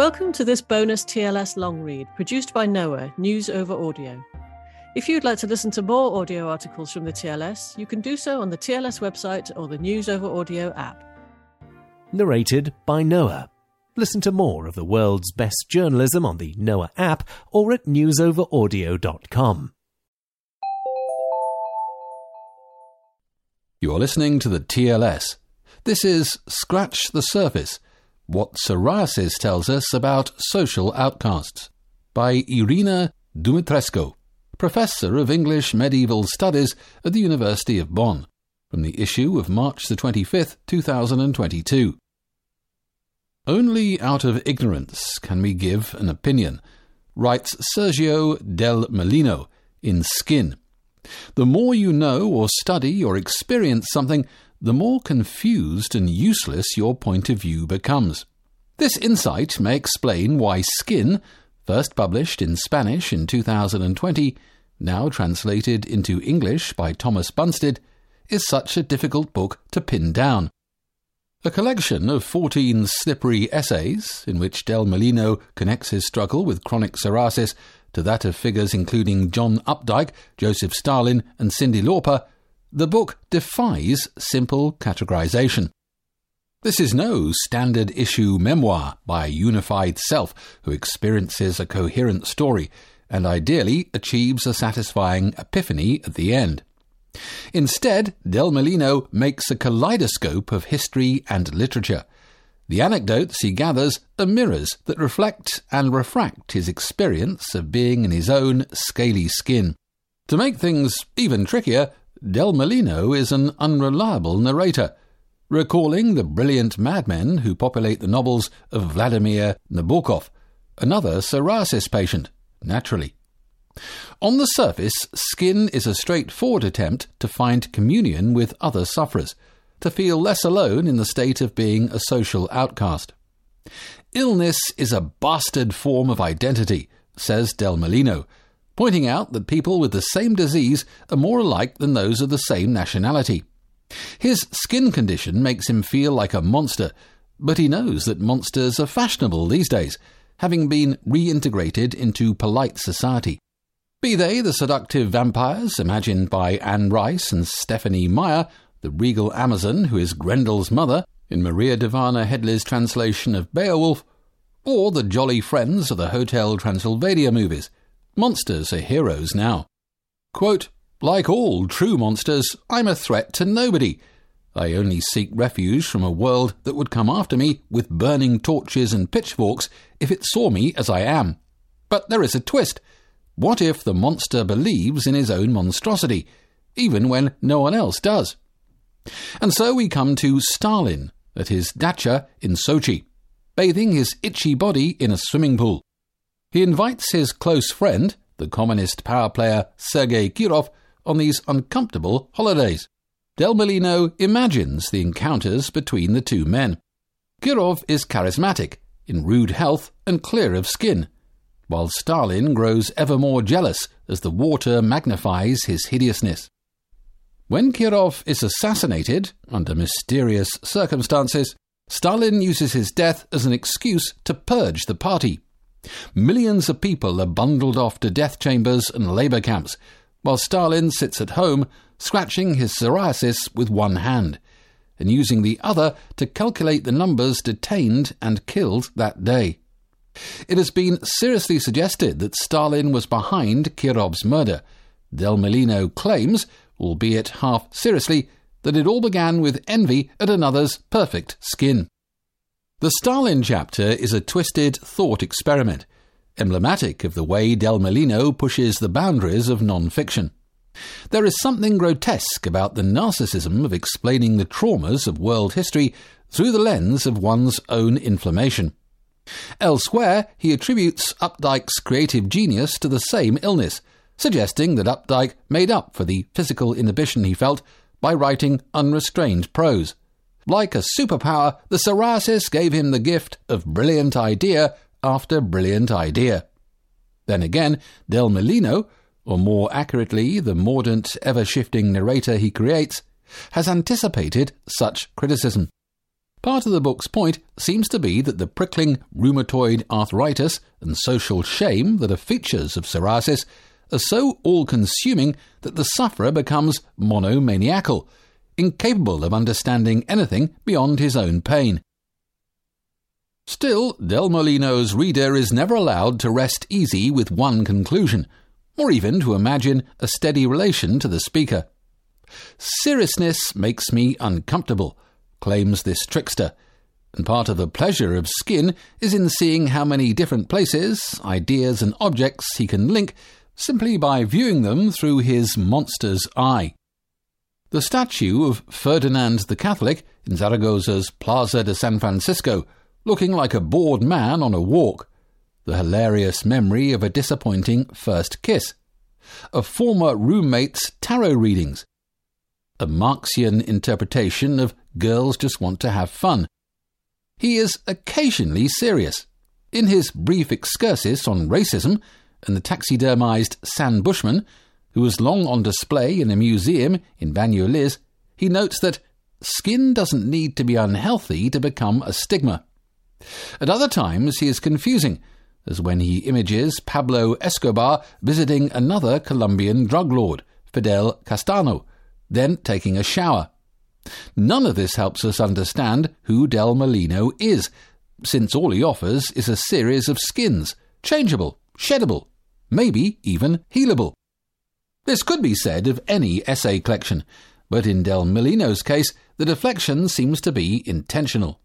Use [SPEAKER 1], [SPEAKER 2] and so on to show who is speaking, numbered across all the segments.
[SPEAKER 1] Welcome to this bonus TLS long read produced by Noa, News Over Audio. If you'd like to listen to more audio articles from the TLS, you can do so on the TLS website or the News Over Audio app.
[SPEAKER 2] Narrated by Noa. Listen to more of the world's best journalism on the Noa app or at newsoveraudio.com.
[SPEAKER 3] You're listening to the TLS. This is Scratch the Surface what Psoriasis Tells Us About Social Outcasts by Irina Dumitrescu, Professor of English Medieval Studies at the University of Bonn, from the issue of March the 25th, 2022. Only out of ignorance can we give an opinion, writes Sergio Del Molino in Skin. The more you know or study or experience something, the more confused and useless your point of view becomes. This insight may explain why Skin, first published in Spanish in 2020, now translated into English by Thomas Bunstead, is such a difficult book to pin down. A collection of 14 slippery essays, in which Del Molino connects his struggle with chronic psoriasis to that of figures including John Updike, Joseph Stalin, and Cyndi Lauper, the book defies simple categorization. This is no standard issue memoir by a unified self who experiences a coherent story and ideally achieves a satisfying epiphany at the end. Instead, Del Molino makes a kaleidoscope of history and literature. The anecdotes he gathers are mirrors that reflect and refract his experience of being in his own scaly skin. To make things even trickier, Del Molino is an unreliable narrator, recalling the brilliant madmen who populate the novels of Vladimir Nabokov, another psoriasis patient, naturally. On the surface, Skin is a straightforward attempt to find communion with other sufferers, to feel less alone in the state of being a social outcast. Illness is a bastard form of identity, says Del Molino, pointing out that people with the same disease are more alike than those of the same nationality. His skin condition makes him feel like a monster, but he knows that monsters are fashionable these days, having been reintegrated into polite society. Be they the seductive vampires imagined by Anne Rice and Stephenie Meyer, the regal Amazon who is Grendel's mother in Maria Dahvana Headley's translation of Beowulf, or the jolly friends of the Hotel Transylvania movies, Monsters are heroes now. Quote, like all true monsters, I'm a threat to nobody. I only seek refuge from a world that would come after me with burning torches and pitchforks if it saw me as I am. But there is a twist. What if the monster believes in his own monstrosity, even when no one else does? And so we come to Stalin at his dacha in Sochi, bathing his itchy body in a swimming pool. He invites his close friend, the communist power player Sergei Kirov, on these uncomfortable holidays. Del Molino imagines the encounters between the two men. Kirov is charismatic, in rude health and clear of skin, while Stalin grows ever more jealous as the water magnifies his hideousness. When Kirov is assassinated, under mysterious circumstances, Stalin uses his death as an excuse to purge the party. Millions of people are bundled off to death chambers and labour camps, while Stalin sits at home scratching his psoriasis with one hand and using the other to calculate the numbers detained and killed that day. It has been seriously suggested that Stalin was behind Kirov's murder. Del Molino claims, albeit half seriously, that it all began with envy at another's perfect skin. The Stalin chapter is a twisted thought experiment, emblematic of the way Del Molino pushes the boundaries of non fiction. There is something grotesque about the narcissism of explaining the traumas of world history through the lens of one's own inflammation. Elsewhere, he attributes Updike's creative genius to the same illness, suggesting that Updike made up for the physical inhibition he felt by writing unrestrained prose. Like a superpower, the psoriasis gave him the gift of brilliant idea after brilliant idea. Then again, Del Molino or more accurately, the mordant, ever shifting narrator he creates, has anticipated such criticism. Part of the book's point seems to be that the prickling rheumatoid arthritis and social shame that are features of psoriasis are so all consuming that the sufferer becomes monomaniacal, incapable of understanding anything beyond his own pain. Still, Del Molino's reader is never allowed to rest easy with one conclusion or even to imagine a steady relation to the speaker. Seriousness makes me uncomfortable, claims this trickster, and part of the pleasure of skin is in seeing how many different places, ideas, and objects he can link simply by viewing them through his monster's eye. The statue of Ferdinand the Catholic in Zaragoza's Plaza de San Francisco, looking like a bored man on a walk, the hilarious memory of a disappointing first kiss, a former roommate's tarot readings, a Marxian interpretation of girls just want to have fun. He is occasionally serious. In his brief excursus on racism and the taxidermized San Bushman, who was long on display in a museum in Banyoles, he notes that skin doesn't need to be unhealthy to become a stigma. At other times, he is confusing as when he images Pablo Escobar visiting another Colombian drug lord, Fidel Castano, then taking a shower. None of this helps us understand who Del Molino is, since all he offers is a series of skins, changeable, sheddable, maybe even healable. This could be said of any essay collection, but in Del Molino's case, the deflection seems to be intentional.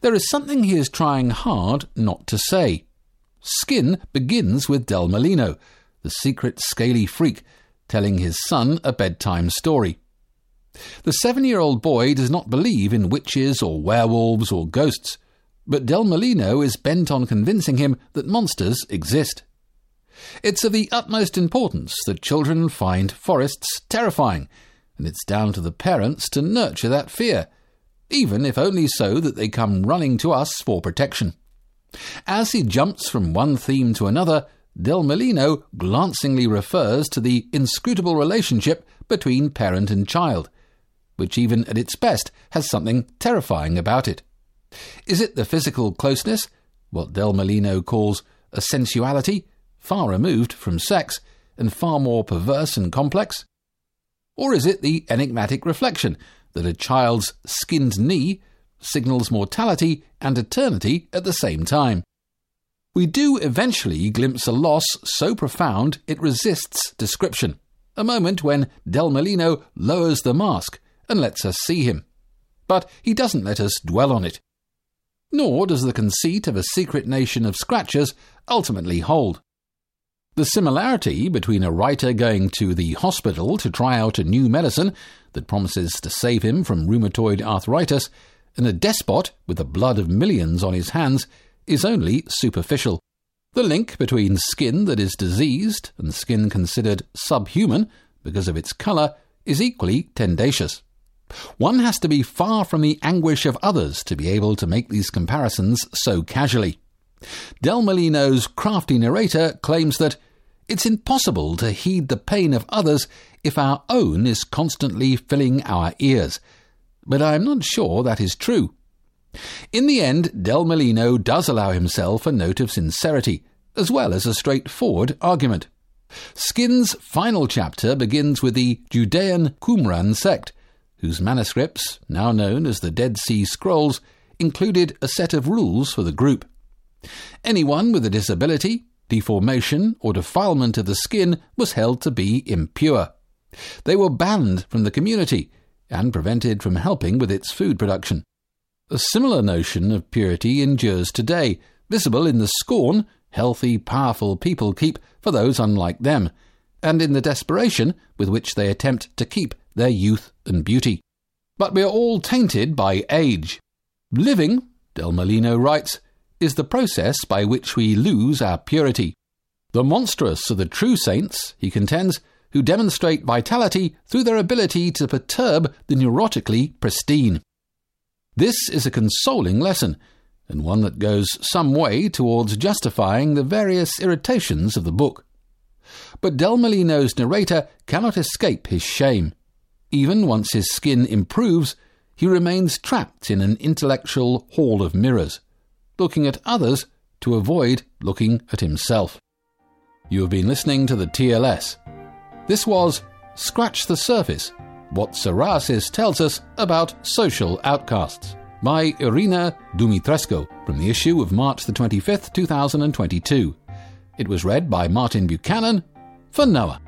[SPEAKER 3] There is something he is trying hard not to say. Skin begins with Del Molino, the secret scaly freak, telling his son a bedtime story. The seven year old boy does not believe in witches or werewolves or ghosts, but Del Molino is bent on convincing him that monsters exist. It's of the utmost importance that children find forests terrifying, and it's down to the parents to nurture that fear, even if only so that they come running to us for protection. As he jumps from one theme to another, Del Molino glancingly refers to the inscrutable relationship between parent and child, which even at its best has something terrifying about it. Is it the physical closeness, what Del Molino calls a sensuality, far removed from sex and far more perverse and complex? Or is it the enigmatic reflection that a child's skinned knee signals mortality and eternity at the same time. We do eventually glimpse a loss so profound it resists description, a moment when Del Molino lowers the mask and lets us see him. But he doesn't let us dwell on it. Nor does the conceit of a secret nation of scratchers ultimately hold. The similarity between a writer going to the hospital to try out a new medicine that promises to save him from rheumatoid arthritis and a despot with the blood of millions on his hands is only superficial. The link between skin that is diseased and skin considered subhuman because of its colour is equally tendacious. One has to be far from the anguish of others to be able to make these comparisons so casually. Del Molino's crafty narrator claims that it's impossible to heed the pain of others if our own is constantly filling our ears. But I am not sure that is true. In the end, Del Molino does allow himself a note of sincerity, as well as a straightforward argument. Skin's final chapter begins with the Judean Qumran sect, whose manuscripts, now known as the Dead Sea Scrolls, included a set of rules for the group. Anyone with a disability, deformation, or defilement of the skin was held to be impure. They were banned from the community and prevented from helping with its food production. A similar notion of purity endures today, visible in the scorn healthy, powerful people keep for those unlike them, and in the desperation with which they attempt to keep their youth and beauty. But we are all tainted by age. Living, Del Molino writes, is the process by which we lose our purity. The monstrous are the true saints, he contends, who demonstrate vitality through their ability to perturb the neurotically pristine. This is a consoling lesson, and one that goes some way towards justifying the various irritations of the book. But Del Molino's narrator cannot escape his shame. Even once his skin improves, he remains trapped in an intellectual hall of mirrors looking at others to avoid looking at himself. You have been listening to the TLS. This was Scratch the Surface What Psoriasis Tells Us About Social Outcasts by Irina Dumitrescu from the issue of March the 25th, 2022. It was read by Martin Buchanan for Noa.